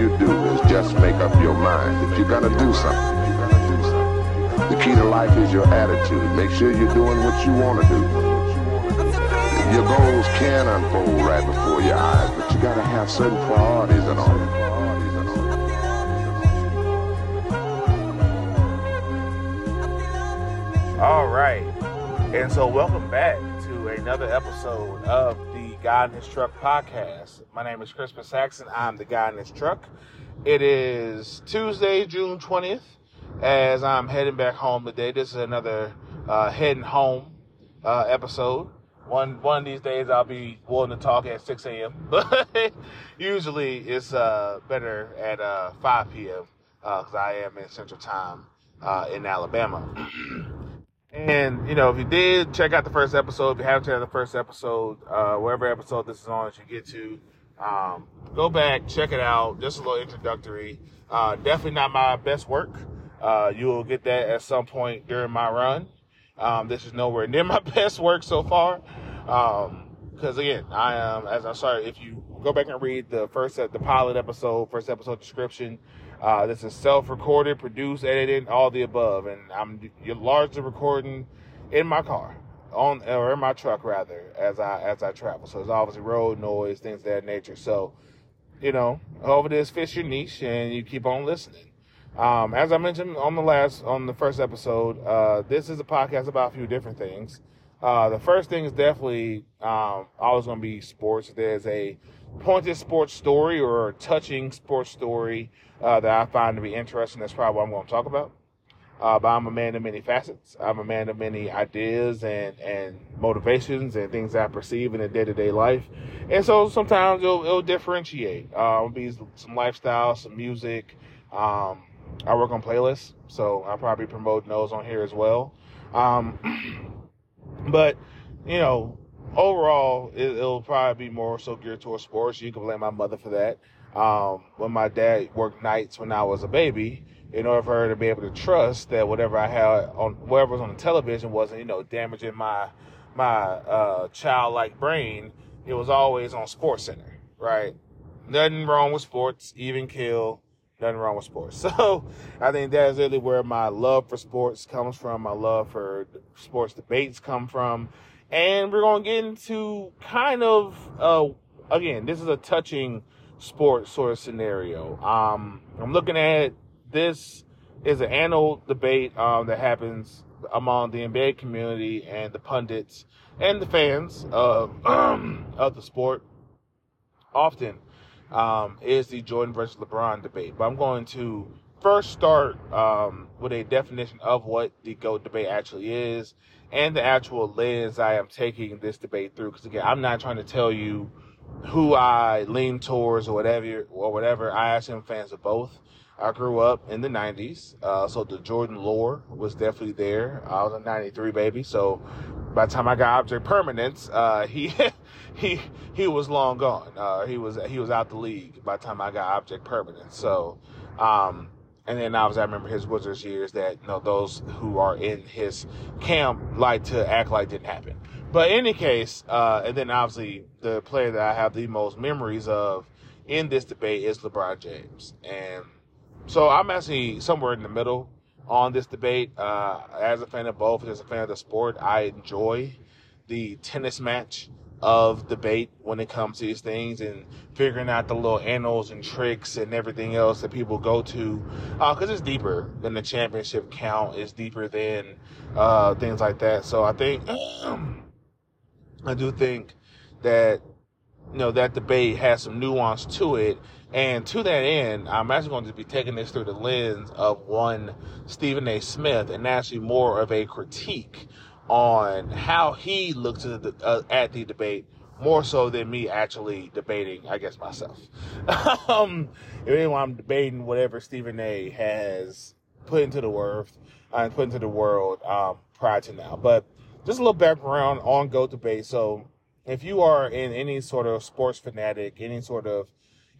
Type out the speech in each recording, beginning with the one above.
you do is just make up your mind that you're gonna do something. The key to life is your attitude. Make sure you're doing what you want to do. Your goals can unfold right before your eyes, but you gotta have certain priorities in order. All right. And so, welcome back to another episode of Guy in His Truck podcast. My name is Crispin Saxon. I'm the guy in His truck. It is Tuesday, June 20th, as I'm heading back home today. This is another uh, heading home uh, episode. One one of these days I'll be willing to talk at 6 a.m., but usually it's uh, better at uh, 5 p.m. because I am in Central Time uh, in Alabama. And you know, if you did check out the first episode, if you haven't checked out the first episode, uh, whatever episode this is on that you get to, um, go back, check it out. Just a little introductory. Uh, definitely not my best work. Uh, you will get that at some point during my run. Um, this is nowhere near my best work so far. Because again, I am, as I'm sorry, if you go back and read the first, the pilot episode, first episode description, uh, this is self-recorded, produced, edited, all the above, and I'm largely recording in my car, on or in my truck rather, as I as I travel. So it's obviously road noise, things of that nature. So, you know, over this fish your niche, and you keep on listening. Um, as I mentioned on the last, on the first episode, uh, this is a podcast about a few different things. Uh, the first thing is definitely um, always going to be sports. There's a pointed sports story or a touching sports story uh, that I find to be interesting. That's probably what I'm going to talk about. Uh, but I'm a man of many facets. I'm a man of many ideas and, and motivations and things I perceive in a day to day life. And so sometimes it'll, it'll differentiate. Uh, it'll be some lifestyle, some music. Um, I work on playlists, so I'll probably promote those on here as well. Um, but, you know, overall, it, will probably be more so geared towards sports. You can blame my mother for that. Um, when my dad worked nights when I was a baby, in order for her to be able to trust that whatever I had on whatever was on the television wasn't, you know, damaging my my uh, childlike brain, it was always on Sports Center, right? Nothing wrong with sports, even kill. Nothing wrong with sports. So I think that's really where my love for sports comes from. My love for sports debates come from. And we're going to get into kind of, uh, again, this is a touching sports sort of scenario. Um, I'm looking at this is an annual debate um, that happens among the NBA community and the pundits and the fans of of the sport. Often um, is the Jordan versus LeBron debate, but I'm going to first start um, with a definition of what the GOAT debate actually is and the actual lens I am taking this debate through. Because again, I'm not trying to tell you who I lean towards or whatever or whatever. I actually am fans of both. I grew up in the 90s, uh, so the Jordan lore was definitely there. I was a 93 baby, so by the time I got Object Permanence, uh, he he he was long gone. Uh, he was he was out the league by the time I got Object Permanence. So, um, and then obviously I remember his Wizards years that you know those who are in his camp like to act like didn't happen. But in any case, uh, and then obviously the player that I have the most memories of in this debate is LeBron James. And so I'm actually somewhere in the middle on this debate. Uh, as a fan of both, as a fan of the sport, I enjoy the tennis match of debate when it comes to these things and figuring out the little annals and tricks and everything else that people go to because uh, it's deeper than the championship count. It's deeper than uh, things like that. So i think um, I do think that you know that debate has some nuance to it, and to that end, I'm actually going to be taking this through the lens of one Stephen A. Smith, and actually more of a critique on how he looks at the, uh, at the debate more so than me actually debating, I guess myself. um, anyway, I'm debating whatever Stephen A. has put into the world, uh, put into the world um, prior to now, but just a little background on GOAT debate. So, if you are in any sort of sports fanatic, any sort of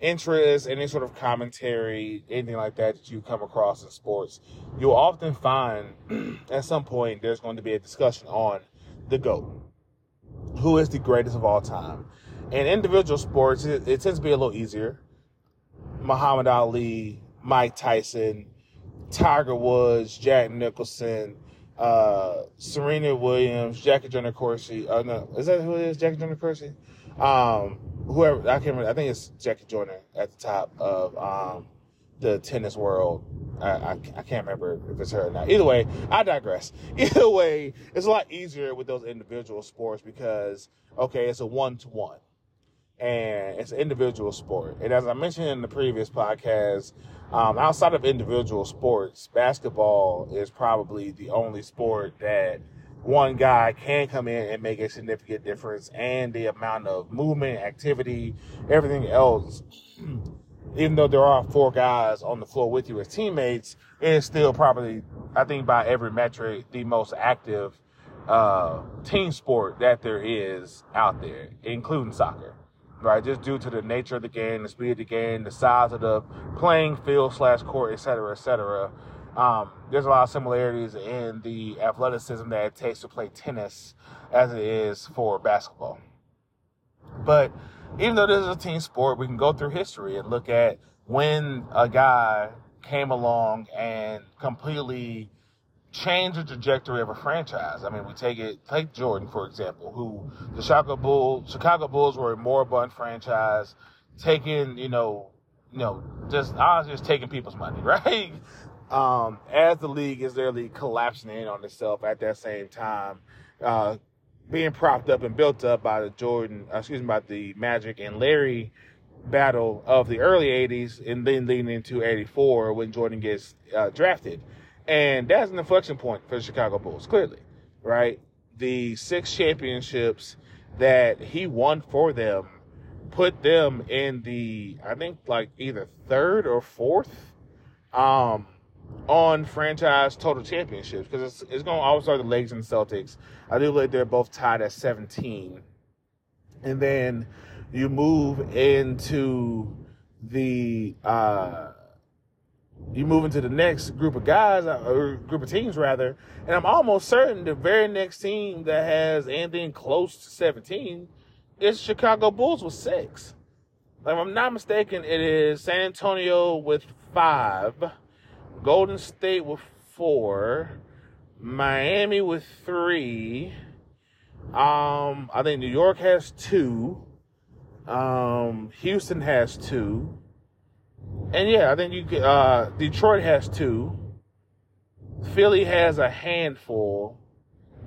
interest, any sort of commentary, anything like that that you come across in sports, you'll often find at some point there's going to be a discussion on the GOAT. Who is the greatest of all time? In individual sports, it, it tends to be a little easier. Muhammad Ali, Mike Tyson, Tiger Woods, Jack Nicklaus, uh, Serena Williams, Jackie Joyner Kersee. Uh, no, is that who it is? Jackie Joyner Kersee? Um, whoever I can't remember. I think it's Jackie Joyner at the top of um, the tennis world. I, I, I, can't remember if it's her or not. Either way, I digress. Either way, it's a lot easier with those individual sports because okay, it's a one to one, and it's an individual sport. And as I mentioned in the previous podcast, um, outside of individual sports, basketball is probably the only sport that one guy can come in and make a significant difference, and the amount of movement, activity, everything else. Even though there are four guys on the floor with you as teammates, it is still probably, I think, by every metric, the most active uh, team sport that there is out there, including soccer right? Just due to the nature of the game, the speed of the game, the size of the playing field slash court, et cetera, et cetera. Um, there's a lot of similarities in the athleticism that it takes to play tennis as it is for basketball. But even though this is a team sport, we can go through history and look at when a guy came along and completely change the trajectory of a franchise. I mean, we take it, take Jordan, for example, who the Chicago Bulls, Chicago Bulls were a moribund franchise, taking, you know, you know, just honestly just taking people's money, right? Um, as the league is literally collapsing in on itself at that same time, uh, being propped up and built up by the Jordan, uh, excuse me, by the Magic and Larry battle of the early 80s and then leading into 84 when Jordan gets uh, drafted. And that's an inflection point for the Chicago Bulls, clearly, right? The six championships that he won for them put them in the, I think, like either third or fourth um, on franchise total championships because it's, it's going to always start the Lakers and Celtics. I do believe they're both tied at 17. And then you move into the, uh, you move into the next group of guys uh, or group of teams rather, and I'm almost certain the very next team that has anything close to 17 is Chicago Bulls with six. If I'm not mistaken, it is San Antonio with five, Golden State with four, Miami with three. Um, I think New York has two. Um, Houston has two. And yeah, I think you uh, Detroit has two. Philly has a handful.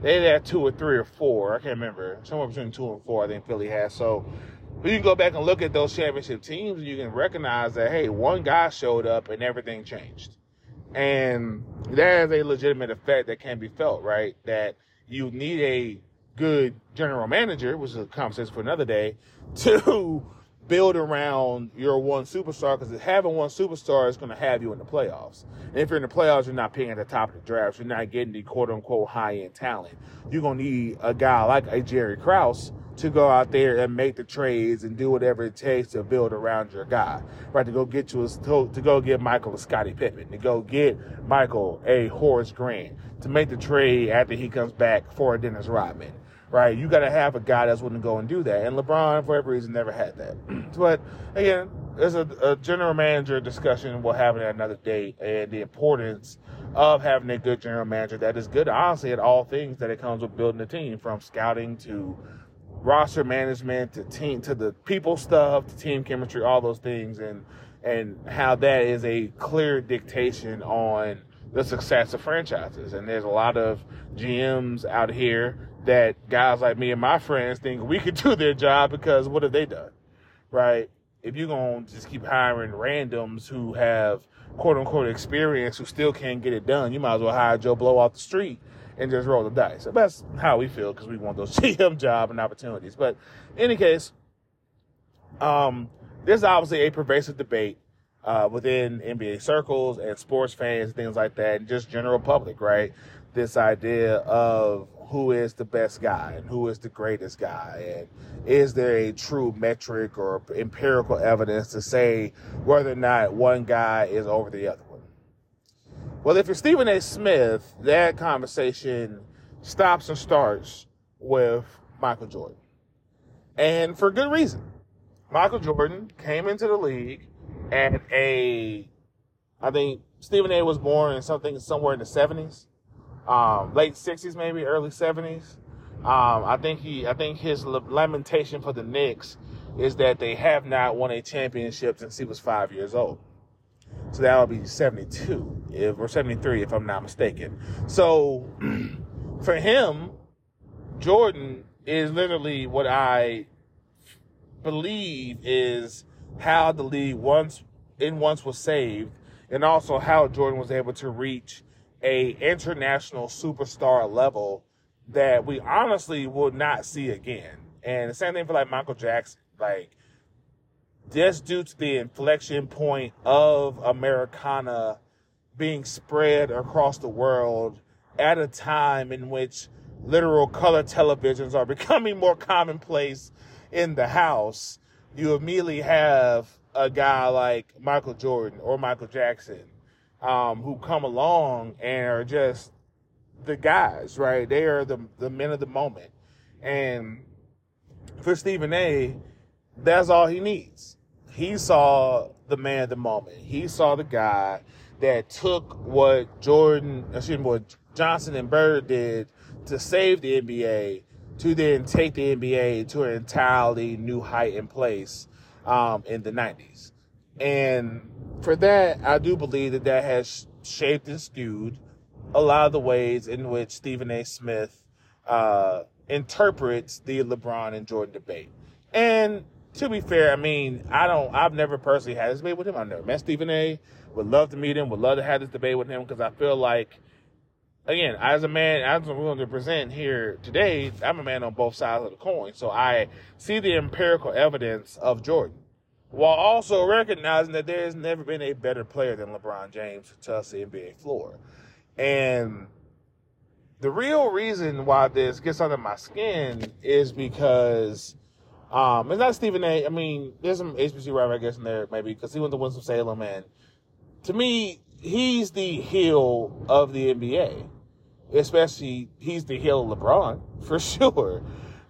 They had two or three or four. I can't remember. Somewhere between two and four, I think Philly has. So you can go back and look at those championship teams and you can recognize that, hey, one guy showed up and everything changed. And that is a legitimate effect that can be felt, right? That you need a good general manager, which is a conversation for another day, to build around your one superstar because having one superstar is going to have you in the playoffs. And if you're in the playoffs, you're not picking at the top of the draft. You're not getting the quote unquote high end talent. You're going to need a guy like a Jerry Krause to go out there and make the trades and do whatever it takes to build around your guy, right? To go get you a, to, to go get Michael a Scottie Pippen, to go get Michael a Horace Grant, to make the trade after he comes back for a Dennis Rodman right? You got to have a guy that's willing to go and do that. And LeBron, for whatever reason, never had that. but again, there's a, a, general manager discussion we'll have it at another date and the importance of having a good general manager that is good, honestly, at all things that it comes with building a team from scouting to roster management to team to the people stuff to team chemistry, all those things, and and how that is a clear dictation on the success of franchises. And there's a lot of GMs out here that guys like me and my friends think we could do their job because what have they done? Right? If you're to just keep hiring randoms who have quote unquote experience who still can't get it done, you might as well hire Joe Blow off the street and just roll the dice. That's how we feel because we want those GM job and opportunities. But in any case, um, there's obviously a pervasive debate uh, within NBA circles and sports fans, things like that, and just general public, right? This idea of who is the best guy and who is the greatest guy and is there a true metric or empirical evidence to say whether or not one guy is over the other well if you're stephen a smith that conversation stops and starts with michael jordan and for good reason michael jordan came into the league at a, I think Stephen A. was born in something somewhere in the seventies, um, late sixties maybe, early seventies. Um, I think he, I think his lamentation for the Knicks is that they have not won a championship since he was five years old. So that would be 72 if, or 73 if I'm not mistaken. So for him, Jordan is literally what I believe is how the league once in once was saved and also how Jordan was able to reach a international superstar level that we honestly will not see again. And the same thing for like Michael Jackson. Like just due to the inflection point of Americana being spread across the world at a time in which literal color televisions are becoming more commonplace in the house, you immediately have a guy like Michael Jordan or Michael Jackson um, who come along and are just the guys, right? They are the the men of the moment. And for Stephen A, that's all he needs. He saw the man of the moment. He saw the guy that took what Jordan, excuse me, what Johnson and Bird did to save the NBA to then take the NBA to an entirely new height and place um, in the 90s. And for that, I do believe that that has shaped and skewed a lot of the ways in which Stephen A. Smith uh, interprets the LeBron and Jordan debate. And to be fair, I mean, I don't, I've never personally had this debate with him. I've never met Stephen A. Would love to meet him. Would love to have this debate with him because I feel like, again, as a man, as I'm willing to present here today, I'm a man on both sides of the coin. So I see the empirical evidence of Jordan while also recognizing that there has never been a better player than LeBron James to touch the NBA floor. And the real reason why this gets under my skin is because um, it's not Stephen A. I mean, there's some HBC rival, I guess, in there maybe because he went to Winston-Salem, and to me, he's the heel of the NBA. Especially, he's the heel of LeBron for sure,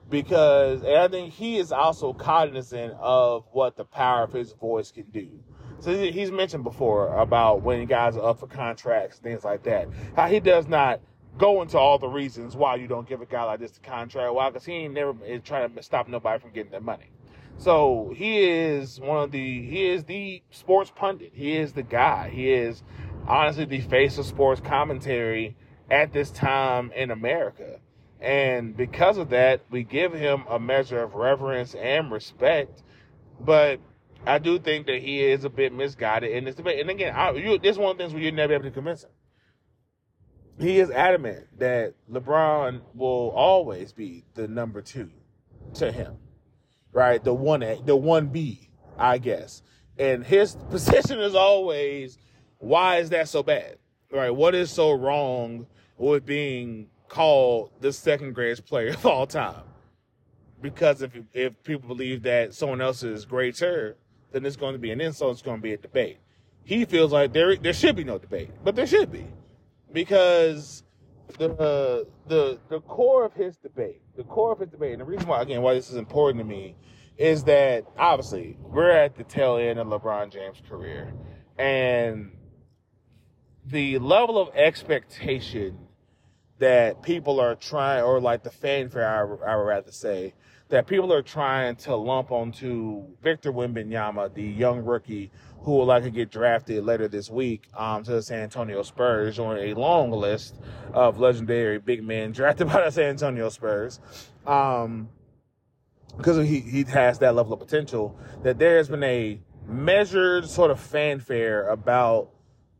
because and I think he is also cognizant of what the power of his voice can do. So he's mentioned before about when guys are up for contracts, things like that. How he does not go into all the reasons why you don't give a guy like this the contract. Why? Because he ain't never trying to stop nobody from getting their money. So he is one of the he is the sports pundit. He is the guy. He is honestly the face of sports commentary at this time in America. And because of that, we give him a measure of reverence and respect. But I do think that he is a bit misguided in this debate. And again, I, you, this is one of the things where you're never able to convince him he is adamant that LeBron will always be the number two to him, right? The one the one B, I guess. And his position is always, why is that so bad? Right? What is so wrong with being called the second greatest player of all time? Because if if people believe that someone else is greater, then it's going to be an insult. It's going to be a debate. He feels like there there should be no debate, but there should be because the the the core of his debate, the core of his debate, and the reason why again why this is important to me is that obviously we're at the tail end of LeBron James' career, and the level of expectation that people are trying, or like the fanfare, I, I would rather say, that people are trying to lump onto Victor Wembanyama, the young rookie who will likely get drafted later this week um, to the San Antonio Spurs on a long list of legendary big men drafted by the San Antonio Spurs. Um, because he, he has that level of potential, that there has been a measured sort of fanfare about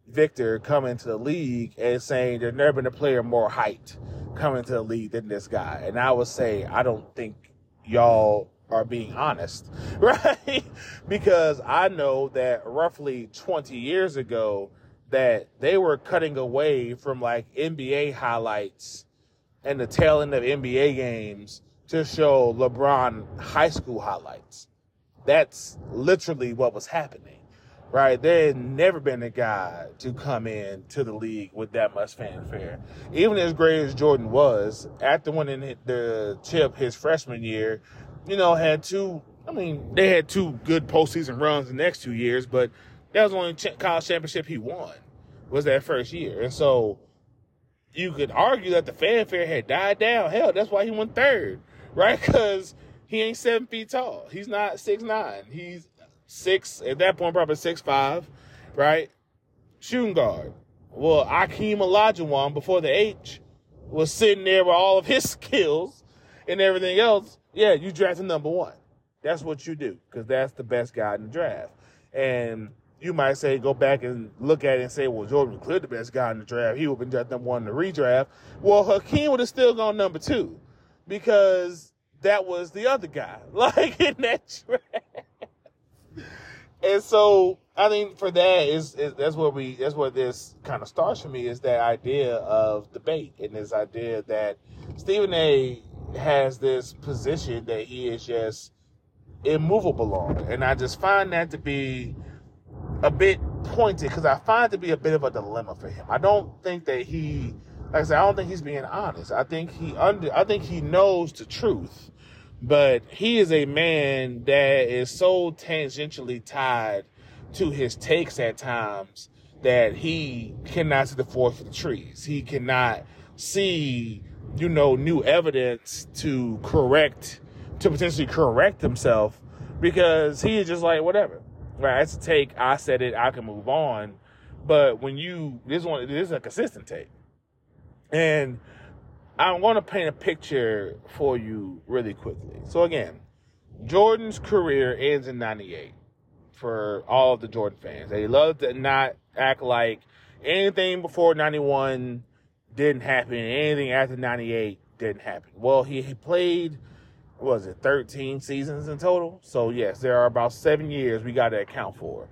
Victor coming to the league and saying there's never been a player more hyped coming to the league than this guy. And I would say I don't think y'all are being honest, right? because I know that roughly 20 years ago that they were cutting away from like NBA highlights and the tail end of NBA games to show LeBron high school highlights. That's literally what was happening, right? There had never been a guy to come in to the league with that much fanfare. Even as great as Jordan was, after winning the chip his freshman year, you know, had two I mean, they had two good postseason runs the next two years, but that was the only college championship he won was that first year. And so you could argue that the fanfare had died down. Hell, that's why he went third, right? Because he ain't seven feet tall. He's not six nine. He's six at that point, probably six five, right? Shooting guard. Well, Akeem Olajuwon before the H was sitting there with all of his skills and everything else. Yeah, you drafted number one. That's what you do because that's the best guy in the draft. And you might say, go back and look at it and say, well, Jordan was clearly the best guy in the draft. He would have been drafted number one in the redraft. Well, Hakeem would have still gone number two because that was the other guy, like in that draft. And so I think for that is, that's what we that's where this kind of starts for me is that idea of debate and this idea that Stephen A has this position that he is just immovable on. And I just find that to be a bit pointed because I find it to be a bit of a dilemma for him. I don't think that he, like I said, I don't think he's being honest. I think he under, I think he knows the truth, but he is a man that is so tangentially tied to his takes at times that he cannot see the forest for the trees. He cannot see, you know, new evidence to correct to potentially correct himself because he is just like whatever. Right, it's a take. I said it. I can move on. But when you this one, this is a consistent take, and I want to paint a picture for you really quickly. So again, Jordan's career ends in '98 for all of the Jordan fans. They love to not act like anything before '91 didn't happen, anything after '98 didn't happen. Well, he, he played was it 13 seasons in total? So yes, there are about seven years we got to account for.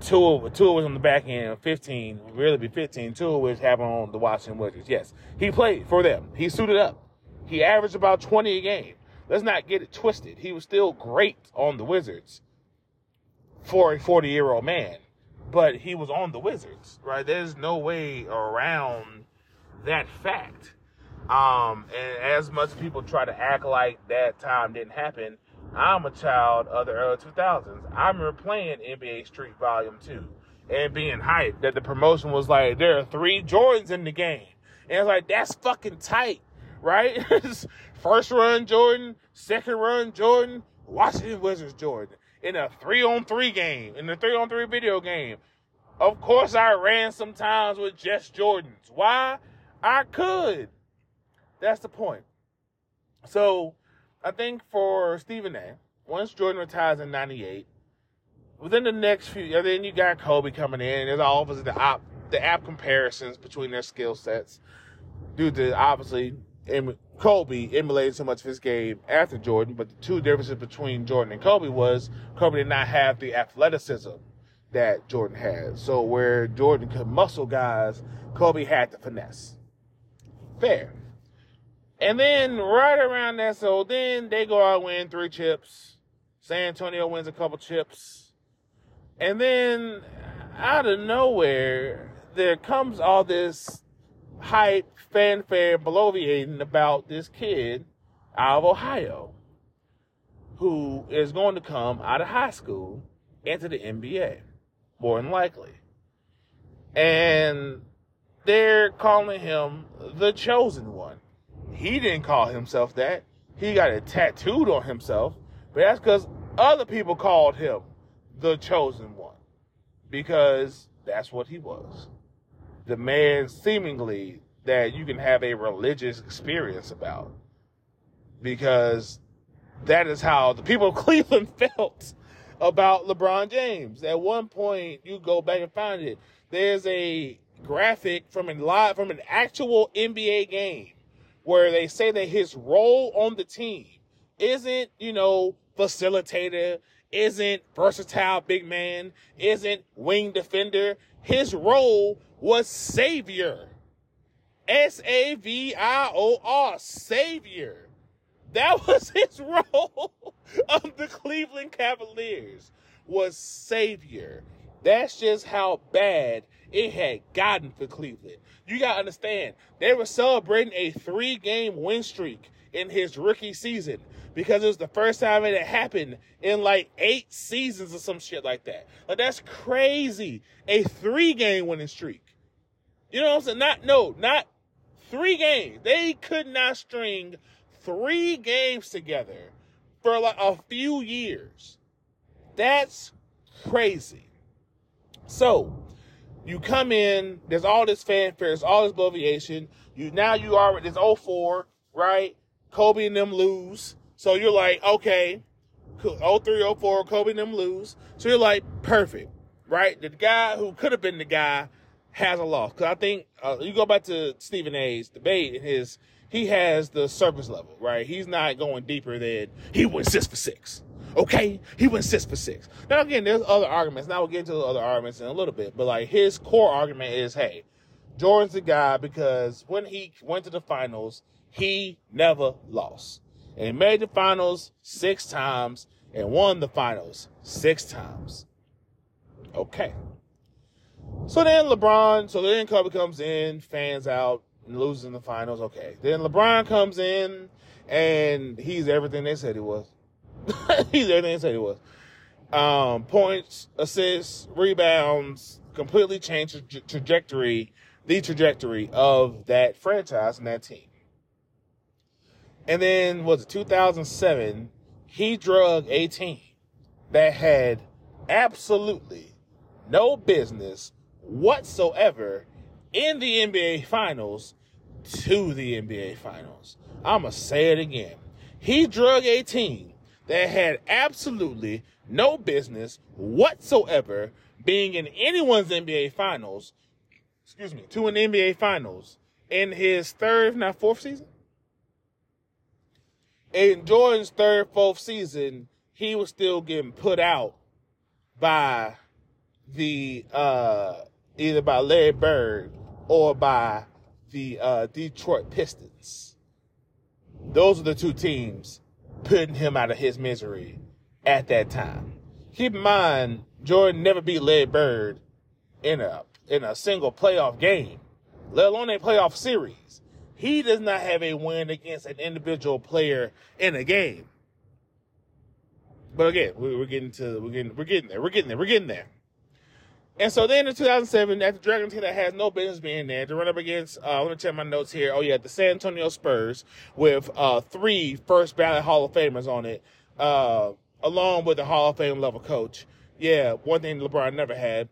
Two of two us on the back end, 15, really be 15. Two of which happened on the Washington Wizards. Yes, he played for them. He suited up. He averaged about 20 a game. Let's not get it twisted. He was still great on the Wizards for a 40 year old man, but he was on the Wizards, right? There's no way around that fact. Um, and as much people try to act like that time didn't happen, I'm a child of the early 2000s. I remember playing NBA Street Volume 2 and being hyped that the promotion was like, there are three Jordans in the game. And it's like, that's fucking tight, right? First run Jordan, second run Jordan, Washington Wizards Jordan in a three on three game, in a three on three video game. Of course, I ran sometimes with just Jordans. Why? I could. That's the point. So I think for Stephen A, once Jordan retires in '98, within the next few, then you got Kobe coming in. There's of the op, the app comparisons between their skill sets, due to obviously Kobe emulated so much of his game after Jordan. But the two differences between Jordan and Kobe was Kobe did not have the athleticism that Jordan had. So where Jordan could muscle guys, Kobe had the finesse. Fair. And then right around that, so then they go out win three chips. San Antonio wins a couple chips. And then out of nowhere, there comes all this hype, fanfare, bloviating about this kid out of Ohio who is going to come out of high school into the NBA, more than likely. And they're calling him the chosen one. He didn't call himself that. He got it tattooed on himself, but that's because other people called him the chosen one because that's what he was. The man seemingly that you can have a religious experience about because that is how the people of Cleveland felt about LeBron James. At one point, you go back and find it. There's a graphic from a live from an actual NBA game where they say that his role on the team isn't, you know, facilitator, isn't versatile big man, isn't wing defender. His role was savior. S A V I O R, savior. That was his role of the Cleveland Cavaliers was savior. That's just how bad it had gotten for Cleveland. You got to understand, they were celebrating a three game win streak in his rookie season because it was the first time it had happened in like eight seasons or some shit like that. Like that's crazy. A three game winning streak. You know what I'm saying? Not no, not three games. They could not string three games together for like a few years. That's crazy. So you come in, there's all this fanfare, there's all this bloviation. You now you are it's 04, right? Kobe and them lose. So you're like, okay, 03, 04, Kobe and them lose. So you're like, perfect, right? The guy who could have been the guy has a loss. Cause I think, uh, you go back to Stephen A's debate and his, he has the surface level, right? He's not going deeper than he went six for six. Okay, he went six for six. Now again, there's other arguments. Now we'll get into the other arguments in a little bit, but like his core argument is, hey, Jordan's the guy because when he went to the finals, he never lost. And he made the finals six times and won the finals six times. Okay. So then LeBron, so then Kobe comes in, fans out, and loses in the finals. Okay. Then LeBron comes in and he's everything they said he was. he's everything they said he was. Um, points, assists, rebounds, completely changed tra- trajectory, the trajectory of that franchise and that team. And then was it 2007? He drug a team that had absolutely no business whatsoever in the NBA Finals to the NBA Finals. I'm going to say it again. He drug a team that had absolutely no business whatsoever being in anyone's NBA Finals, excuse me, to an NBA Finals in his third, if not fourth season. In Jordan's third, fourth season, he was still getting put out by the uh either by Larry Bird or by the uh, Detroit Pistons. Those are the two teams putting him out of his misery at that time. Keep in mind, Jordan never beat Larry Bird in a in a single playoff game, let alone a playoff series. He does not have a win against an individual player in a game. But again, we're getting to we're getting we're getting there. We're getting there. We're getting there. And so then in 2007, at the Dragon team that has no business being there, to run up against, uh, let me check my notes here. Oh, yeah, the San Antonio Spurs with uh, three first ballot Hall of Famers on it, uh, along with the Hall of Fame level coach. Yeah, one thing LeBron never had.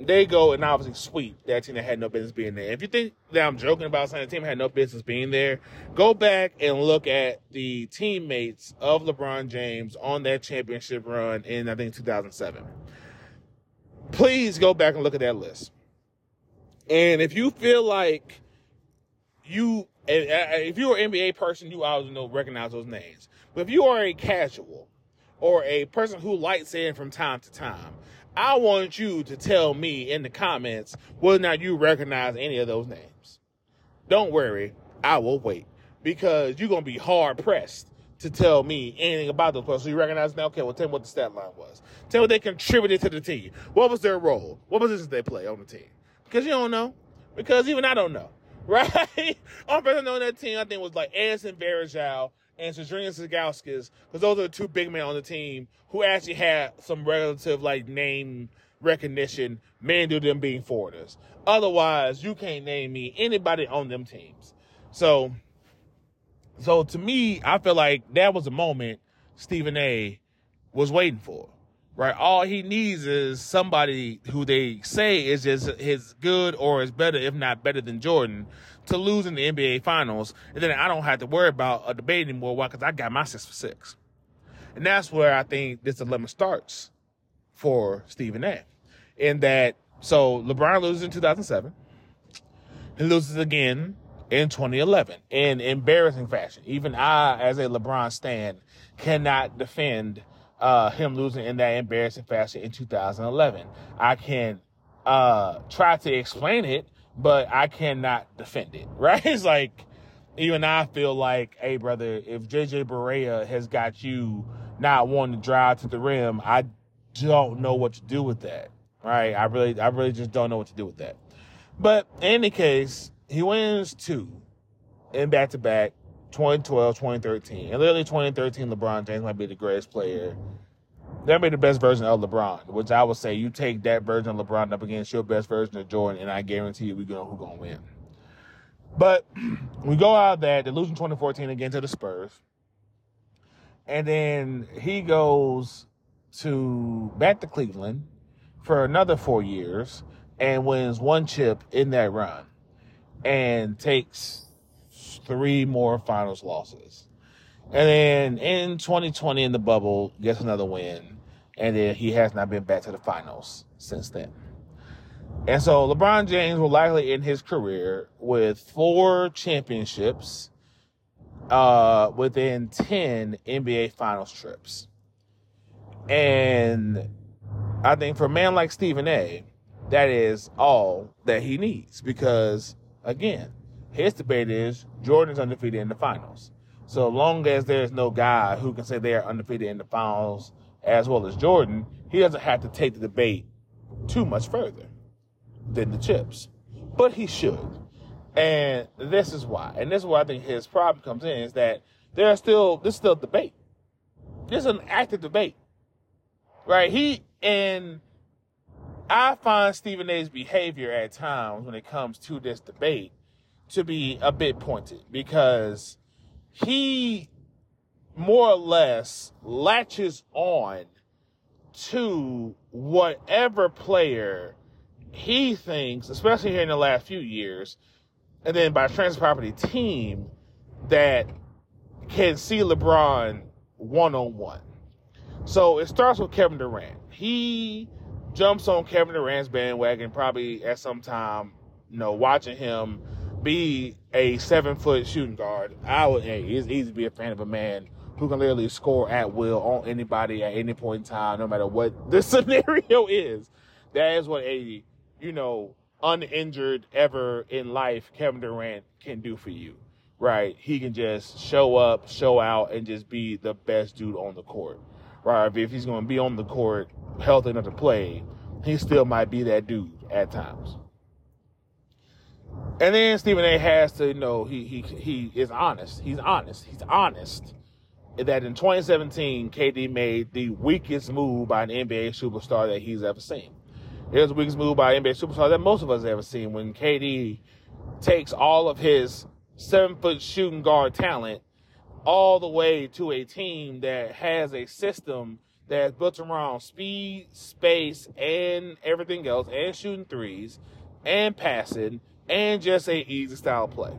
They go and obviously sweep that team that had no business being there. If you think that I'm joking about saying the team had no business being there, go back and look at the teammates of LeBron James on that championship run in, I think, 2007 please go back and look at that list. And if you feel like you, uh, if you're an NBA person, you always know recognize those names. But if you are a casual or a person who likes in from time to time, I want you to tell me in the comments whether or not you recognize any of those names. Don't worry, I will wait because you're gonna be hard pressed to tell me anything about those players. So you recognize now, okay, well, tell me what the stat line was. Tell me what they contributed to the team. What was their role? What positions they play on the team? Because you don't know. Because even I don't know. Right? Only person on that team, I think, was like Anderson Varejao and Zydrunas Ilgauskas, because those are the two big men on the team who actually had some relative like name recognition, man them being foreigners. Otherwise, you can't name me anybody on them teams. So so to me, I feel like that was a moment Stephen A was waiting for. Right? All he needs is somebody who they say is as his good or is better, if not better than Jordan, to lose in the NBA finals. And then I don't have to worry about a debate anymore. Why? Because I got my six for six. And that's where I think this dilemma starts for Stephen A. In that, so LeBron loses in 2007. He loses again in 2011 in embarrassing fashion. Even I, as a LeBron stan, cannot defend uh, him losing in that embarrassing fashion in 2011. I can uh, try to explain it, but I cannot defend it. Right? It's like even I feel like, hey, brother, if JJ Barea has got you not wanting to drive to the rim, I don't know what to do with that. Right? I really, I really just don't know what to do with that. But in any case, he wins two in back to back 2012, 2013. And literally 2013, LeBron James might be the greatest player. That may be the best version of LeBron, which I would say you take that version of LeBron up against your best version of Jordan, and I guarantee you we gonna who gonna win. But we go out there, they lose in 2014 again to the Spurs. And then he goes to back to Cleveland for another four years and wins one chip in that run and takes three more finals losses. And then in 2020 in the bubble, gets another win. And then he has not been back to the finals since then. And so LeBron James will likely end his career with four championships uh, within 10 NBA finals trips. And I think for a man like Stephen A., that is all that he needs because, again, his debate is Jordan's undefeated in the finals. So long as there's no guy who can say they are undefeated in the finals as well as Jordan, he doesn't have to take the debate too much further than the chips. But he should. And this is why. And this is why I think his problem comes in is that there are still there's still debate. There's an active debate. Right? He and I find Stephen A's behavior at times when it comes to this debate to be a bit pointed because he more or less latches on to whatever player he thinks, especially here in the last few years, and then by trans property team that can see LeBron one on one. So it starts with Kevin Durant. He jumps on Kevin Durant's bandwagon probably at some time, you know, watching him be a seven foot shooting guard. I would, it's easy to be a fan of a man who can literally score at will on anybody at any point in time, no matter what the scenario is. That is what a, you know, uninjured ever in life Kevin Durant can do for you. Right? He can just show up, show out, and just be the best dude on the court. Right? If he's going to be on the court healthy enough to play, he still might be that dude at times. And then Stephen A. has to you know he he he is honest. He's honest. He's honest that in 2017 KD made the weakest move by an NBA superstar that he's ever seen. It was the weakest move by an NBA superstar that most of us have ever seen when KD takes all of his seven foot shooting guard talent all the way to a team that has a system that's built around speed, space, and everything else, and shooting threes, and passing, and just a easy style play,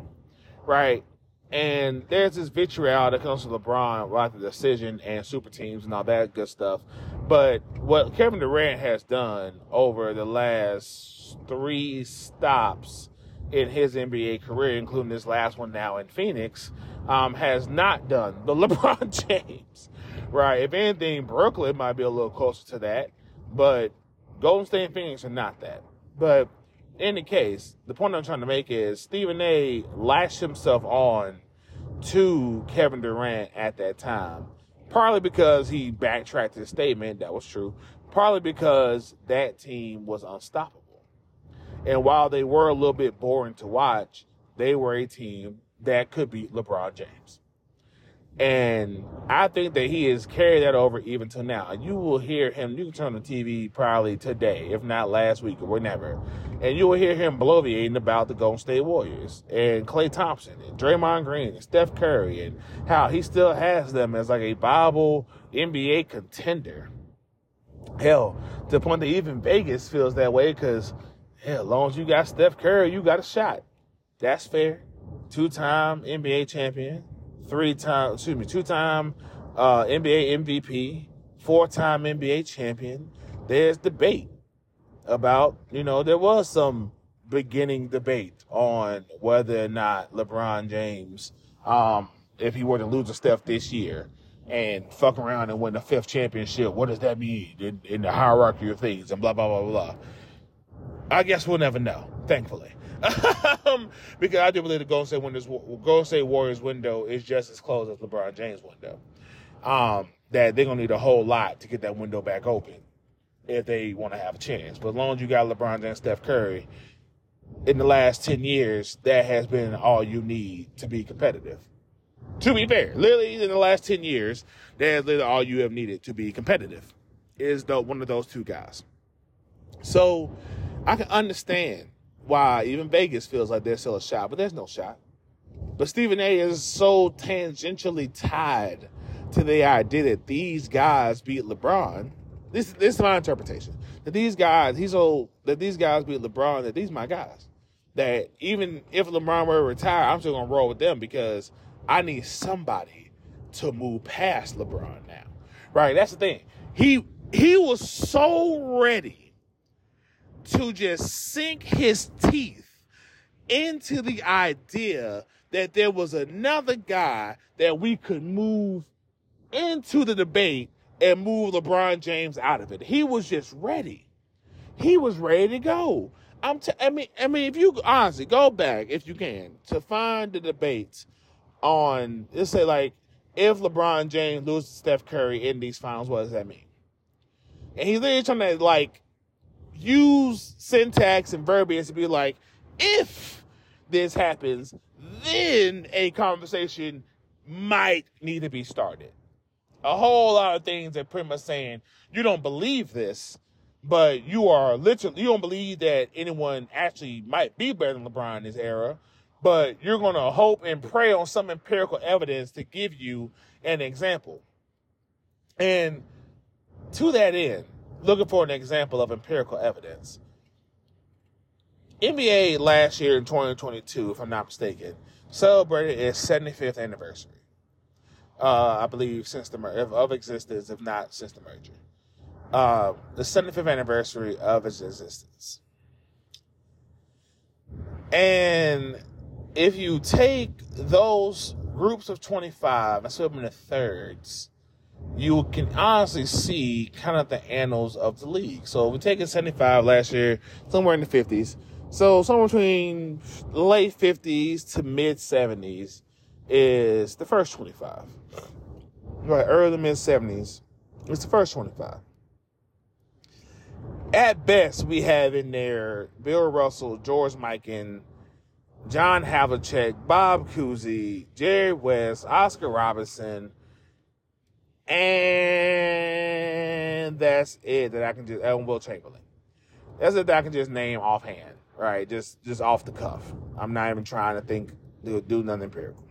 right? And there's this vitriol that comes from LeBron about the decision and super teams and all that good stuff. But what Kevin Durant has done over the last three stops in his NBA career, including this last one now in Phoenix, um, has not done the LeBron James right? If anything, Brooklyn might be a little closer to that, but Golden State and Phoenix are not that. But in the case, the point I'm trying to make is Stephen A. latched himself on to Kevin Durant at that time, partly because he backtracked his statement that was true, partly because that team was unstoppable. And while they were a little bit boring to watch, they were a team that could beat LeBron James. And I think that he has carried that over even to now. You will hear him, you can turn on the TV probably today, if not last week or whenever, and you will hear him bloviating about the Golden State Warriors and Klay Thompson and Draymond Green and Steph Curry and how he still has them as like a viable NBA contender. Hell, to the point that even Vegas feels that way because, hell, as long as you got Steph Curry, you got a shot. That's fair. Two time NBA champion three time, excuse me, two time uh, NBA MVP, four time NBA champion. There's debate about, you know, there was some beginning debate on whether or not LeBron James, um, if he were to lose a Steph this year and fuck around and win the fifth championship, what does that mean in, in the hierarchy of things and blah, blah, blah, blah. I guess we'll never know, thankfully. um, because I do believe the Golden State, Windows, Golden State Warriors window is just as close as LeBron James window. Um, that they're gonna need a whole lot to get that window back open if they want to have a chance. But as long as you got LeBron James and Steph Curry, in the last ten years, that has been all you need to be competitive. To be fair, literally in the last 10 years, that's literally all you have needed to be competitive is the one of those two guys. So I can understand why even Vegas feels like there's still a shot, but there's no shot. But Stephen A is so tangentially tied to the idea that these guys beat LeBron. This this is my interpretation. That these guys, he's so that these guys beat LeBron, that these my guys. That even if LeBron were to retire, I'm still gonna roll with them because I need somebody to move past LeBron now. Right? That's the thing. He he was so ready to just sink his teeth into the idea that there was another guy that we could move into the debate and move LeBron James out of it. He was just ready. He was ready to go. I'm t- I mean, I mean, if you honestly go back, if you can, to find the debates on, let's say, like, if LeBron James loses Steph Curry in these finals, what does that mean? And he's literally trying to like use syntax and verbiage to be like, if this happens, then a conversation might need to be started. A whole lot of things that pretty much saying you don't believe this, but you are literally you don't believe that anyone actually might be better than LeBron in this era, but you're gonna hope and pray on some empirical evidence to give you an example. And to that end, looking for an example of empirical evidence. NBA last year in 2022, if I'm not mistaken, celebrated its 75th anniversary. Uh, I believe since the of, of existence, if not since the merger. Uh, the 75th anniversary of its existence. And if you take those groups of 25 and split them into thirds, you can honestly see kind of the annals of the league. So we take a 75 last year, somewhere in the 50s. So somewhere between late 50s to mid 70s is the first 25. Right, early mid 70s is the first 25. At best, we have in there Bill Russell, George Mikan, John Havlicek, Bob Cousy, Jerry West, Oscar Robertson, and that's it that I can just, and Wilt Chamberlain. That's it that I can just name offhand, right? Just, just off the cuff. I'm not even trying to think, do, do nothing empirical.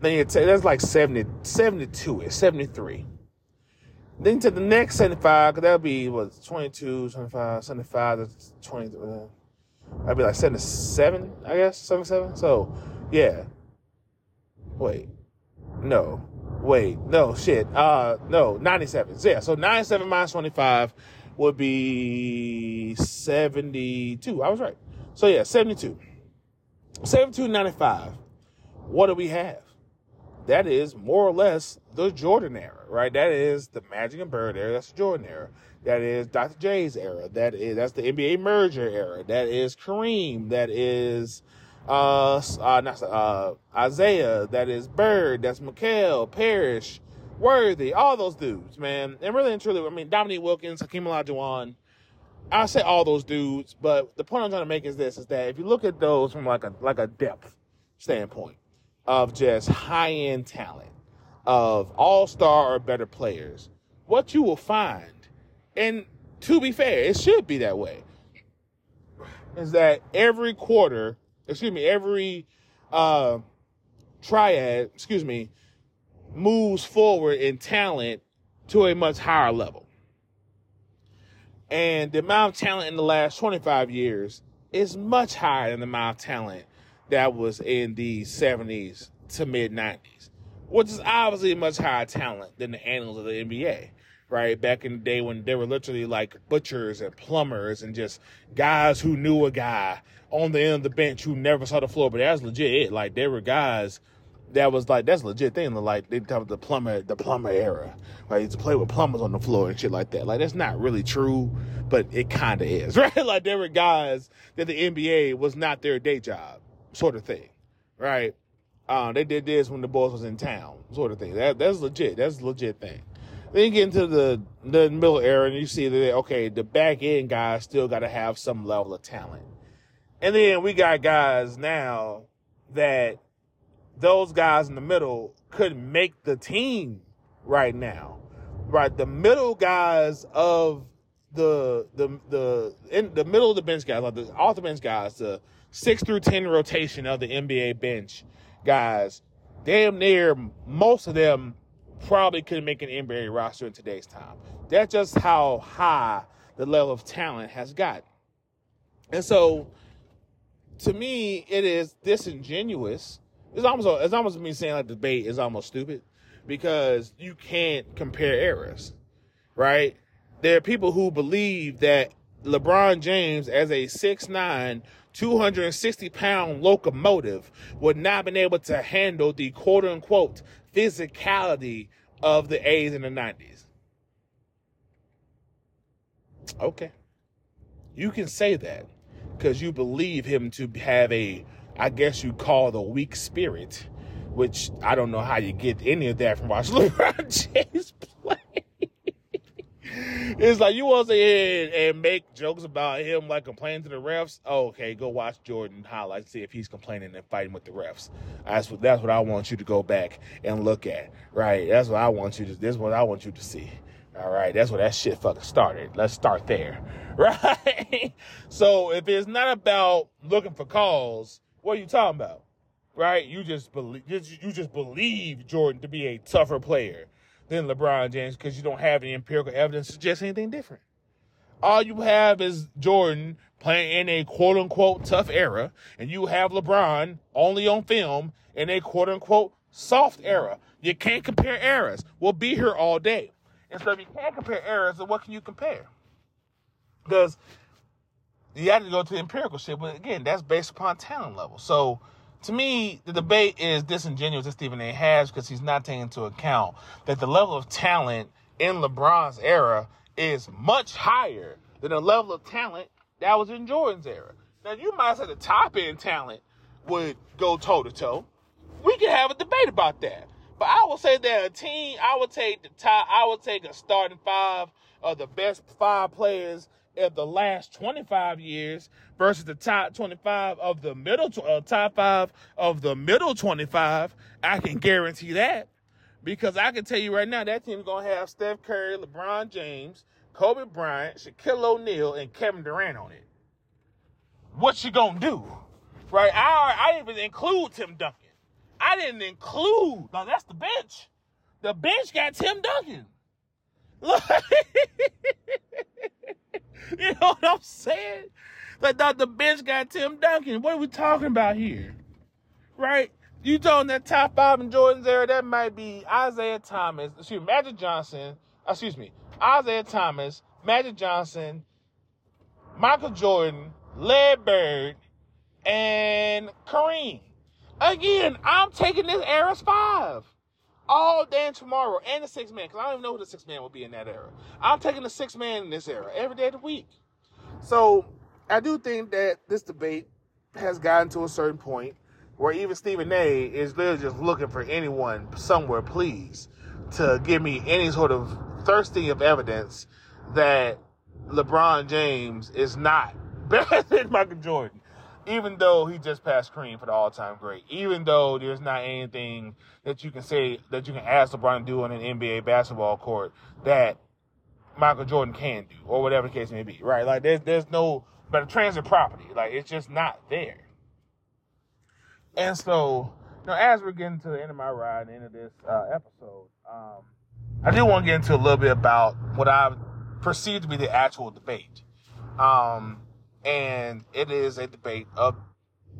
Then you take, that's like 70, 72, it's 73. Then to the next 75, because that'll be, what, 22, 25, 75 to 20, uh, that'd be like 77, I guess, 77. So, yeah. Wait. No. Wait, no, shit. Uh, no, 97. So, Yeah, so 97 minus 25 would be 72. I was right. So yeah, 72. 72 95. What do we have? That is more or less the Jordan era, right? That is the Magic and Bird era. That's the Jordan era. That is Dr. J's era. That is that's the NBA merger era. That is Kareem. That is uh, uh, not, uh, Isiah, that is Bird, that's McHale, Parish, Worthy, all those dudes, man. And really and truly, I mean, Dominique Wilkins, Hakeem Olajuwon, I say all those dudes, but the point I'm trying to make is this, is that if you look at those from like a, like a depth standpoint of just high end talent, of all star or better players, what you will find, and to be fair, it should be that way, is that every quarter excuse me, every uh, triad, excuse me, moves forward in talent to a much higher level. And the amount of talent in the last 25 years is much higher than the amount of talent that was in the 70s to mid 90s, which is obviously much higher talent than the annals of the NBA right? Back in the day when they were literally like butchers and plumbers and just guys who knew a guy on the end of the bench who never saw the floor, but that's legit it. Like there were guys that was like that's legit thing. Like they talk about the plumber, the plumber era. Right, used to play with plumbers on the floor and shit like that. Like that's not really true, but it kind of is, right? Like there were guys that the NBA was not their day job, sort of thing, right? Uh, they did this when the boss was in town, sort of thing. That that's legit. That's a legit thing. Then you get into the the middle era and you see that okay, the back end guys still got to have some level of talent, and then we got guys now that those guys in the middle could make the team right now. Right, the middle guys of the the the in the middle of the bench guys, like the off the bench guys, the six through ten rotation of the NBA bench guys, damn near most of them probably couldn't make an NBA roster in today's time. That's just how high the level of talent has gotten. And so, to me, it is disingenuous. It's almost it's almost me saying like debate is almost stupid because you can't compare eras, right? There are people who believe that LeBron James, as a 6'9, 260 pound locomotive, would not have been able to handle the quote unquote physicality of the 80s and the 90s. Okay. You can say that because you believe him to have a, I guess you call a weak spirit, which I don't know how you get any of that from watching LeBron James play. it's like you want to and, and make jokes about him like complaining to the refs. Oh, okay, go watch Jordan highlights, see if he's complaining and fighting with the refs. That's what that's what I want you to go back and look at. Right? That's what I want you to. This is what I want you to see. All right, that's where that shit fucking started. Let's start there, right? so if it's not about looking for calls, what are you talking about? Right? You just believe you just believe Jordan to be a tougher player than LeBron James because you don't have any empirical evidence to suggest anything different. All you have is Jordan playing in a quote unquote tough era, and you have LeBron only on film in a quote unquote soft era. You can't compare eras. We'll be here all day. And so if you can't compare eras, then what can you compare? Because you have to go to the empirical shit, but again, that's based upon talent level. So to me, the debate is disingenuous that Stephen A has because he's not taking into account that the level of talent in LeBron's era is much higher than the level of talent that was in Jordan's era. Now, you might say the top end talent would go toe to toe. We can have a debate about that. But I would say that a team, I would take the top, I would take a starting five of the best five players of the last 25 years versus the top 25 of the middle, uh, top five of the middle 25, I can guarantee that. Because I can tell you right now, that team's going to have Steph Curry, LeBron James, Kobe Bryant, Shaquille O'Neal, and Kevin Durant on it. What you to do? Right? I, I even include Tim Duncan. I didn't include, no, that's the bench. The bench got Tim Duncan. you know what I'm saying? Like the bench got Tim Duncan. What are we talking about here? Right? You told that top five in Jordan's era, that might be Isiah Thomas, excuse me, Magic Johnson, uh, excuse me, Isiah Thomas, Magic Johnson, Michael Jordan, Larry Bird, and Kareem. Again, I'm taking this era's five all day and tomorrow, and the six man, because I don't even know who the six man will be in that era. I'm taking the six man in this era every day of the week. So I do think that this debate has gotten to a certain point where even Stephen A is literally just looking for anyone somewhere, please, to give me any sort of thirsty of evidence that LeBron James is not better than Michael Jordan even though he just passed Kareem for the all-time great, even though there's not anything that you can say that you can ask LeBron to do on an NBA basketball court that Michael Jordan can do, or whatever the case may be, right? Like there's there's no but a transitive property, like it's just not there. And so, you know, as we're getting to the end of my ride, the end of this uh, episode, um, I do want to get into a little bit about what I perceive to be the actual debate. Um, and it is a debate of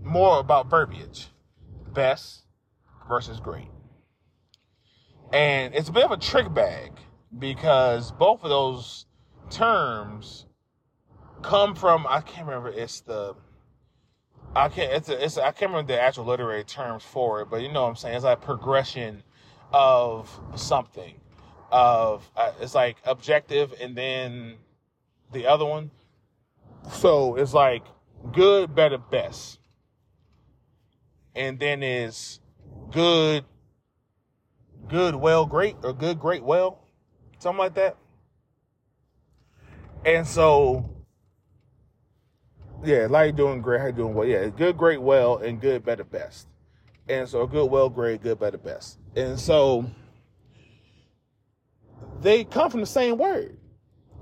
more about verbiage. Best versus great. And it's a bit of a trick bag because both of those terms come from I can't remember it's the I can't it's a, it's a, I can't remember the actual literary terms for it, but you know what I'm saying? It's like progression of something. Of uh, it's like objective and then the other one so it's like good, better, best. And then is good, good, well, great, or good, great, well, something like that. And so, yeah, like doing great, how doing well. Yeah, good, great, well, and good, better, best. And so good, well, great, good, better, best. And so they come from the same word.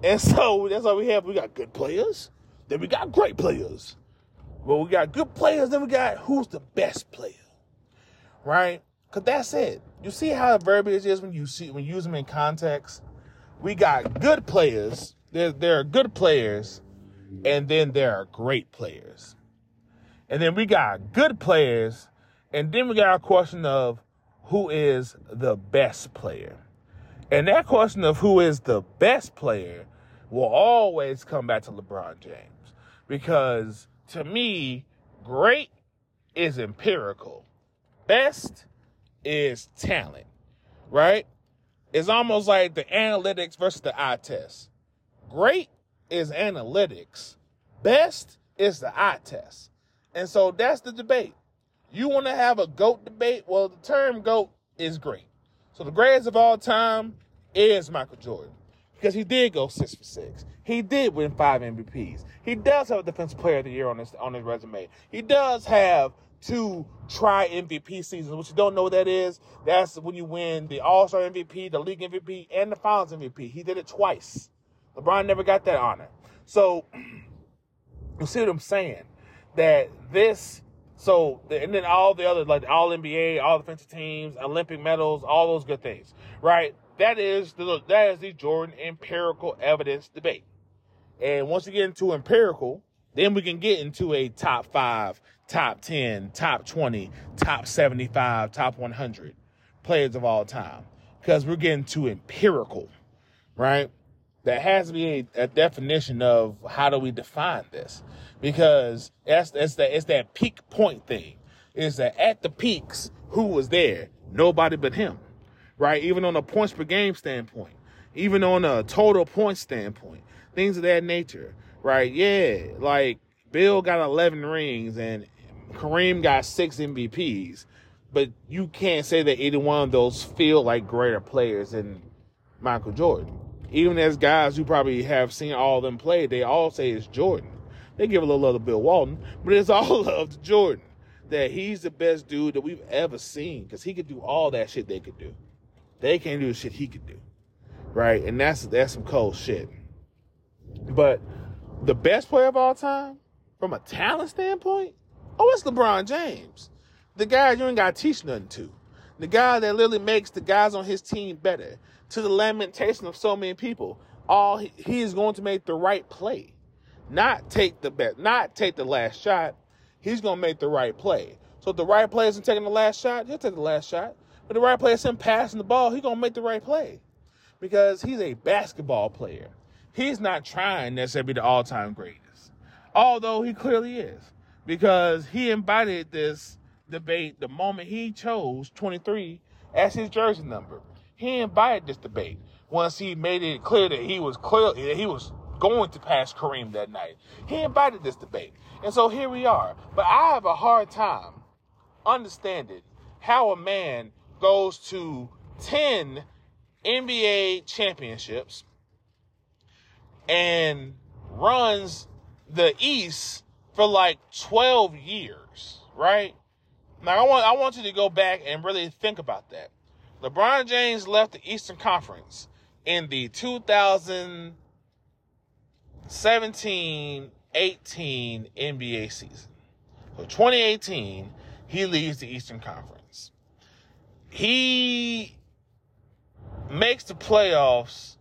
And so that's all we have. We got good players, then we got great players. But we got good players, then we got who's the best player. Right? Cause that's it. You see how the verbiage is when you see when you use them in context? We got good players, there, there are good players, and then there are great players. And then we got good players, and then we got a question of who is the best player. And that question of who is the best player will always come back to LeBron James. Because to me, great is empirical. Best is talent, right? It's almost like the analytics versus the eye test. Great is analytics. Best is the eye test. And so that's the debate. You want to have a GOAT debate? Well, the term GOAT is great. So the greatest of all time is Michael Jordan because he did go six for six. He did win five MVPs. He does have a Defensive Player of the Year on his on his resume. He does have two try MVP seasons, which you don't know what that is. That's when you win the All Star MVP, the League MVP, and the Finals MVP. He did it twice. LeBron never got that honor. So you see what I'm saying? That this so and then all the other like all NBA, all defensive teams, Olympic medals, all those good things, right? That is the that is the Jordan empirical evidence debate. And once we get into empirical, then we can get into a top five, top 10, top 20, top 75, top 100 players of all time. Because we're getting to empirical, right? There has to be a, a, definition of how do we define this? Because that's, that's that, it's that peak point thing. Is that at the peaks, who was there? Nobody but him, right? Even on a points per game standpoint, even on a total point standpoint, things of that nature, right? Yeah, like Bill got 11 rings and Kareem got six MVPs, but you can't say that either one of those feel like greater players than Michael Jordan. Even as guys who probably have seen all of them play, they all say it's Jordan. They give a little love to Bill Walton, but it's all love to Jordan. That he's the best dude that we've ever seen because he could do all that shit they could do. They can't do the shit he could do, right? And that's that's some cold shit. But the best player of all time, from a talent standpoint, oh, it's LeBron James. The guy you ain't got to teach nothing to. The guy that literally makes the guys on his team better. To the lamentation of so many people, all he, he is going to make the right play, not take the bet, not take the last shot. He's to make the right play. So if the right play isn't taking the last shot, he'll take the last shot. The right play isn't passing the ball, he's going to make the right play because he's a basketball player. He's not trying necessarily to be the all-time greatest, although he clearly is because he embodied this debate the moment he chose 23 as his jersey number he invited this debate once he made it clear that he was clear that he was going to pass Kareem that night. He invited this debate. And so here we are. But I have a hard time understanding how a man goes to 10 NBA championships and runs the East for like 12 years, right? Now I want I want you to go back and really think about that. LeBron James left the Eastern Conference in the 2017 18 NBA season. So 2018, he leaves the Eastern Conference. He makes the playoffs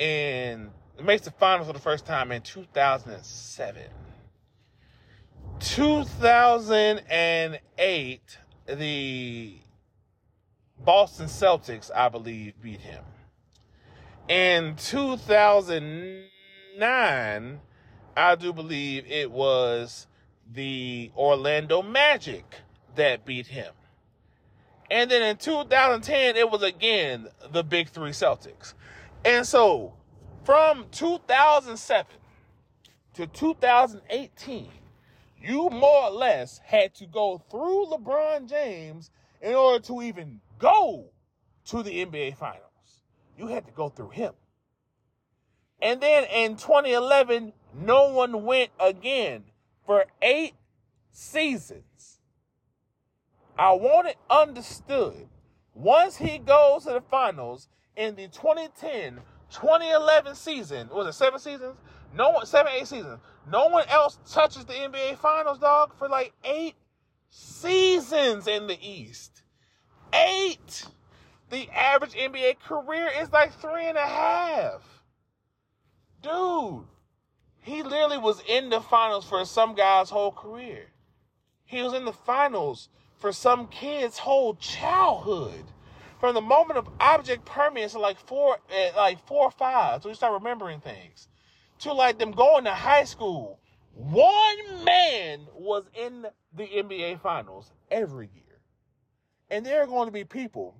and makes the finals for the first time in 2007. 2008, the Boston Celtics, I believe, beat him. In 2009, I do believe it was the Orlando Magic that beat him. And then in 2010, it was again the big three Celtics. And so from 2007 to 2018, you more or less had to go through LeBron James in order to even go to the NBA Finals. You had to go through him. And then in 2011, no one went again for eight seasons. I want it understood. Once he goes to the finals in the 2010 2011 season, was it seven seasons? No one, seven, eight seasons. No one else touches the NBA finals, dog, for like eight seasons in the East. Eight. The average NBA career is like three and a half. Dude, he literally was in the finals for some guy's whole career. He was in the finals for some kid's whole childhood. From the moment of object permanence to like four, eh, like four or five, so you start remembering things, to like them going to high school. One man was in the NBA finals every year. And there are going to be people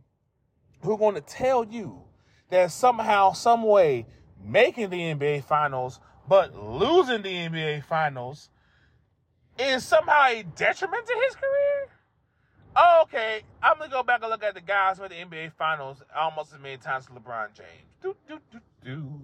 who are going to tell you that somehow, some way, making the NBA finals but losing the NBA finals is somehow a detriment to his career? Oh, okay, I'm gonna go back and look at the guys who the NBA Finals almost as many times as LeBron James. Do, do, do, do.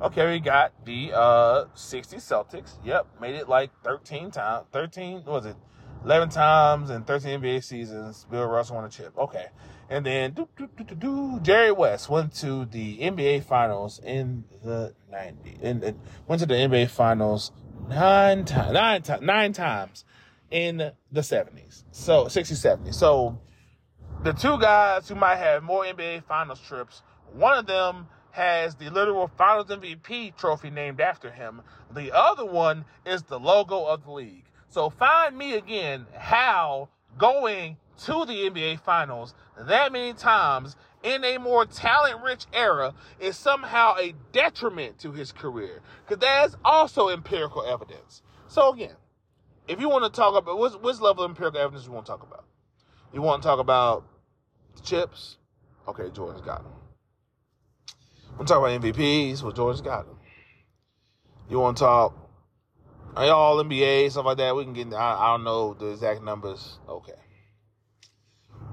Okay, we got the uh 60 Celtics. Yep, made it like 13 times. 13 was it? 11 times in 13 NBA seasons. Bill Russell won a chip. Okay, and then do, do, do, do, do, Jerry West went to the NBA Finals in the 90s. And, and went to the NBA Finals nine times. Nine times. Nine times in the 70s. So 60s, 70s. So the two guys who might have more NBA finals trips, one of them has the literal finals MVP trophy named after him. The other one is the logo of the league. So find me again how going to the NBA finals that many times in a more talent rich era is somehow a detriment to his career. Because that's also empirical evidence. So again, if you want to talk about what's, what's level of empirical evidence you want to talk about? You want to talk about chips? Okay, Jordan's got them. We're talk about MVPs. Well, Jordan's got them. You want to talk all NBA stuff like that? We can get. I, I don't know the exact numbers. Okay,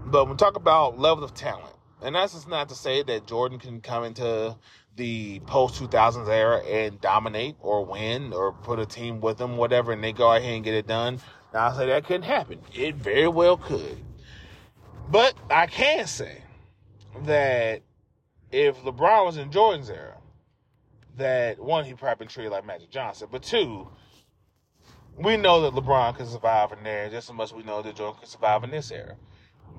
but when we talk about level of talent, and that's just not to say that Jordan can come into the post 2000s era and dominate or win or put a team with them, whatever, and they go ahead and get it done. Now, I say that couldn't happen. It very well could. But I can say that if LeBron was in Jordan's era, that one, he probably been treated like Magic Johnson, but two, we know that LeBron can survive in there just as much as we know that Jordan can survive in this era.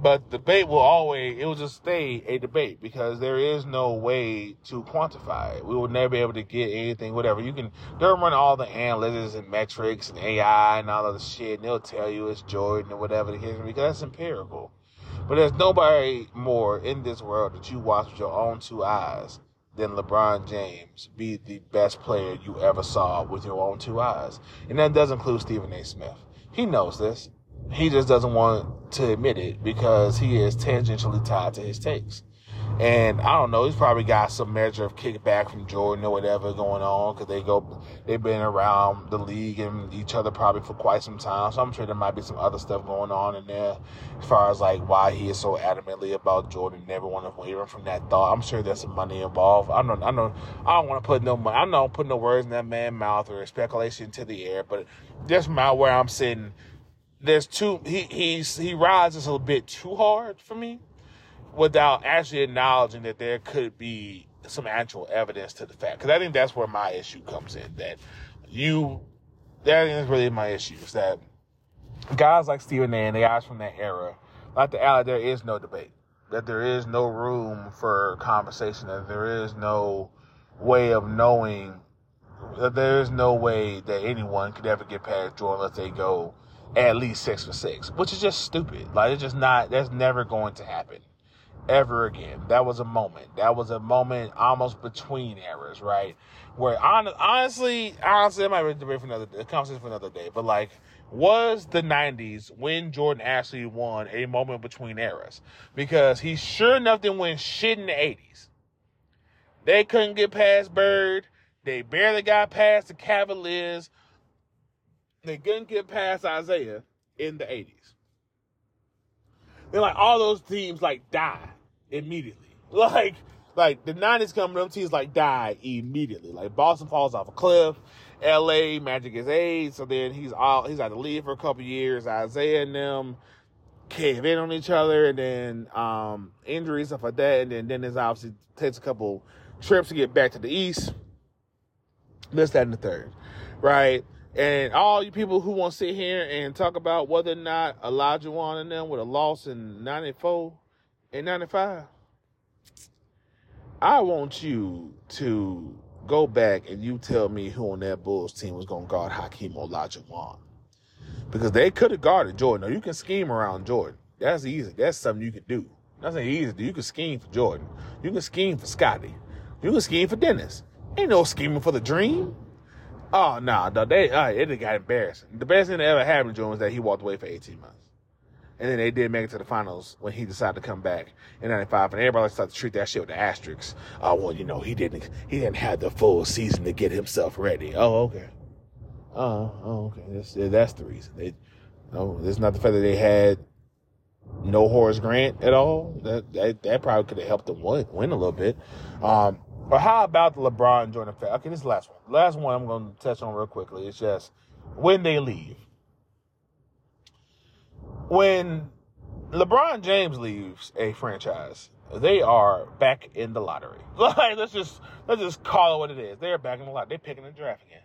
But debate will always, it will just stay a debate because there is no way to quantify it. We will never be able to get anything, whatever. You can, they'll run all the analytics and metrics and AI and all of the shit and they'll tell you it's Jordan or whatever the case because that's empirical. But there's nobody more in this world that you watch with your own two eyes than LeBron James be the best player you ever saw with your own two eyes. And that does include Stephen A. Smith. He knows this. He just doesn't want to admit it because he is tangentially tied to his takes. And I don't know, he's probably got some measure of kickback from Jordan or whatever going on because they go, they've been around the league and each other probably for quite some time. So I'm sure there might be some other stuff going on in there as far as like why he is so adamantly about Jordan, never want to waver from that thought. I'm sure there's some money involved. I don't, I don't, I don't want to put no money, I don't put no words in that man's mouth or speculation to the air, but just my where I'm sitting, there's too he he's he rises a bit too hard for me without actually acknowledging that there could be some actual evidence to the fact. Because I think that's where my issue comes in. That you that is really my issue. Is that guys like Stephen A. and the guys from that era, like the alley, there is no debate. That there is no room for conversation. That there is no way of knowing. That there is no way that anyone could ever get past Jordan unless they go at least six for six, which is just stupid. Like it's just not. That's never going to happen ever again. That was a moment. That was a moment almost between eras, right? Where on, honestly, honestly, I might be for another a conversation for another day. But like, was the '90s when Jordan actually won a moment between eras? Because he sure enough didn't win shit in the '80s. They couldn't get past Bird. They barely got past the Cavaliers. They couldn't get past Isiah in the 80s. Then like all those teams like die immediately. Like like the 90s coming, them teams like die immediately. Like Boston falls off a cliff. LA Magic is eight, so then he's all he's out the lead for a couple years. Isiah and them cave in on each other, and then um, injuries stuff like that, and then there's obviously takes a couple trips to get back to the east. This, that, and the third, right? And all you people who want to sit here and talk about whether or not Olajuwon and them would have lost in '94 and '95, I want you to go back and you tell me who on that Bulls team was going to guard Hakeem Olajuwon. Because they could have guarded Jordan. Now, you can scheme around Jordan. That's easy. That's something you can do. That's easy. You can scheme for Jordan. You can scheme for Scottie. You can scheme for Dennis. Ain't no scheming for the dream. Oh, no, nah, they, uh, it got embarrassing. The best thing that ever happened to Jordan was that he walked away for 18 months. And then they did make it to the finals when he decided to come back in '95, and everybody started to treat that shit with the asterisks. Oh well, you know he didn't he didn't have the full season to get himself ready. Oh okay. Oh, oh okay. That's that's the reason. They, no, it's not the fact that they had no Horace Grant at all. That that, that probably could have helped them win, win a little bit. Um, but how about the LeBron Jordan effect? Okay, this last one. Last one I'm going to touch on real quickly. It's just when they leave when LeBron James leaves a franchise, they are back in the lottery. Like let's just let's just call it what it is. They're back in the lottery. They're picking the draft again.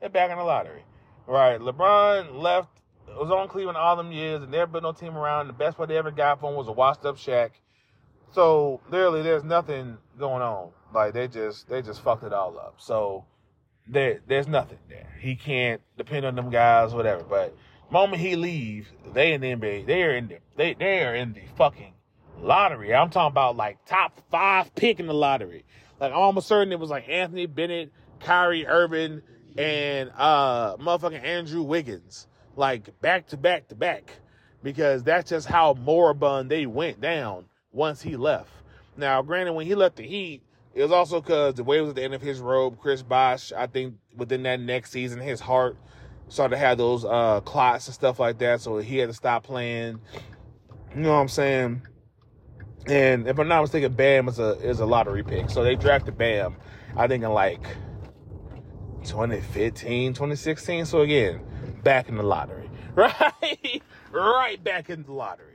They're back in the lottery. Right. LeBron left was on Cleveland all them years and never been no team around. The best player they ever got from was a washed up Shaq. So literally there's nothing going on. Like they just they just fucked it all up. So there there's nothing there. He can't depend on them guys, whatever. But moment he leaves, they in the NBA, they are in the they they are in the fucking lottery. I'm talking about like top five pick in the lottery. Like I'm almost certain it was like Anthony Bennett, Kyrie Irving, and uh motherfucking Andrew Wiggins. Like back to back to back. Because that's just how moribund they went down once he left. Now, granted, when he left the Heat, it was also because D-Wade was at the end of his rope, Chris Bosh, I think within that next season, his heart started to have those uh, clots and stuff like that, so he had to stop playing. You know what I'm saying? And if I'm not mistaken, Bam is a is a lottery pick. So they drafted Bam, I think in like 2015, 2016. So again, back in the lottery. Right? right back in the lottery.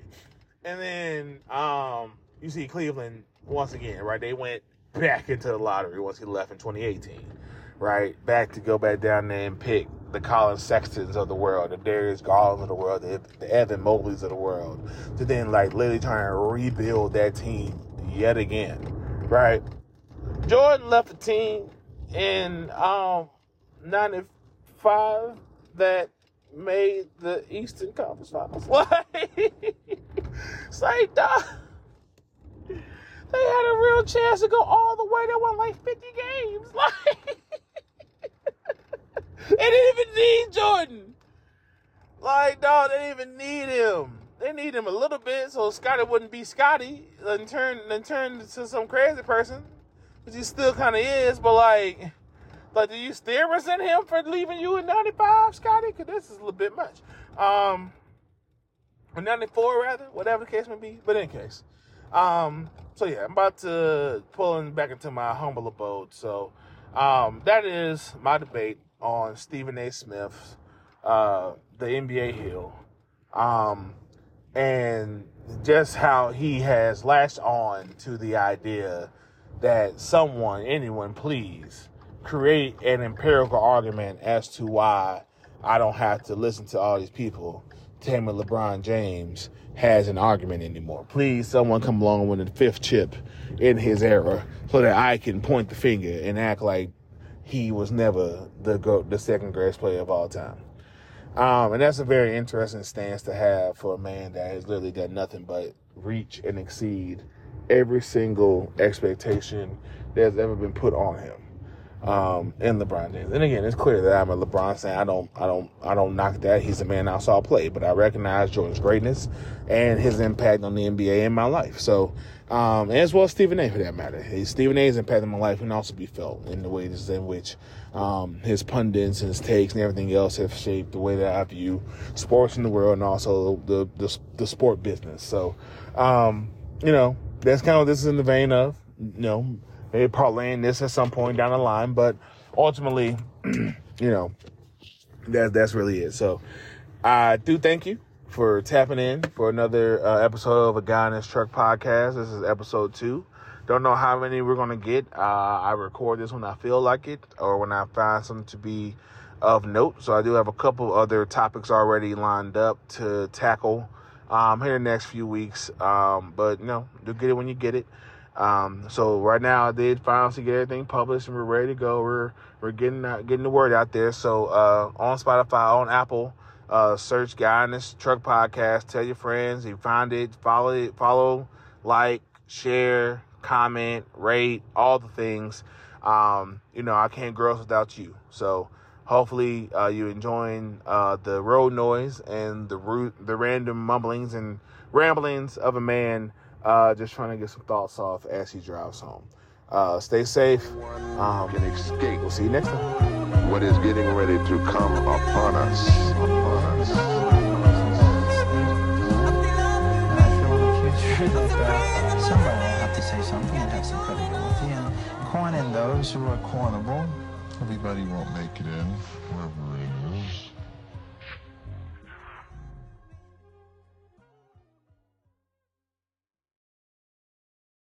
And then um you see Cleveland once again, right? They went back into the lottery once he left in 2018. Right? Back to go back down there and pick the Collin Sextons of the world, the Darius Garlands of the world, the, the Evan Mobleys of the world, to then like literally trying to rebuild that team yet again, right? Jordan left the team in um 95 that made the Eastern Conference Finals. it's like. They had a real chance to go all the way. They won like 50 games. Like, they didn't even need Jordan. Like, dog, they didn't even need him. They need him a little bit so Scottie wouldn't be Scottie and turn and turn to some crazy person, which he still kind of is. But like, like, do you still resent him for leaving you in '95, Scottie? Because this is a little bit much. Um, or '94 rather, whatever the case may be. But in case, um, so yeah, I'm about to pulling back into my humble abode. So, um, that is my debate on Stephen A. Smith's uh, The NBA Hill, um, and just how he has latched on to the idea that someone, anyone, please create an empirical argument as to why I don't have to listen to all these people me LeBron James has an argument anymore. Please, someone come along with a fifth chip in his era so that I can point the finger and act like he was never the go, the second greatest player of all time. Um, and that's a very interesting stance to have for a man that has literally done nothing but reach and exceed every single expectation that's ever been put on him. Um, in LeBron James. And again, it's clear that I'm a LeBron fan. I don't, I don't, I don't knock that. He's the man I saw play, but I recognize Jordan's greatness and his impact on the NBA in my life. So, um, as well as Stephen A. for that matter. Stephen A's impact in my life can also be felt in the ways in which um, his pundits and his takes and everything else have shaped the way that I view sports in the world and also the the, the sport business. So, um, you know, that's kind of what this is in the vein of. You know, maybe parlaying this at some point down the line, but ultimately, you know, that that's really it. So, I do thank you for tapping in for another uh, episode of a Guy in His Truck podcast. This is episode two. Don't know how many we're gonna get. Uh, I record this when I feel like it or when I find something to be of note. So I do have a couple other topics already lined up to tackle um, here in the next few weeks. Um, but you know, do get it when you get it. Um, so right now I did finally get everything published and we're ready to go. We're we're getting uh, getting the word out there. So uh, on Spotify, on Apple, uh, search Guy in His Truck Podcast. Tell your friends. You find it, follow it, follow, like, share, comment, rate, all the things. Um, you know, I can't grow without you. So hopefully uh, you enjoying uh, the road noise and the root, the random mumblings and ramblings of a man uh, just trying to get some thoughts off as he drives home. Uh, stay safe. Um, can escape we'll see you next time. what is getting ready to come upon us. Upon us. And I feel in the future that somebody will have to say something and have some credibility and coin in those who are cornable. Everybody won't make it in. We're, we're in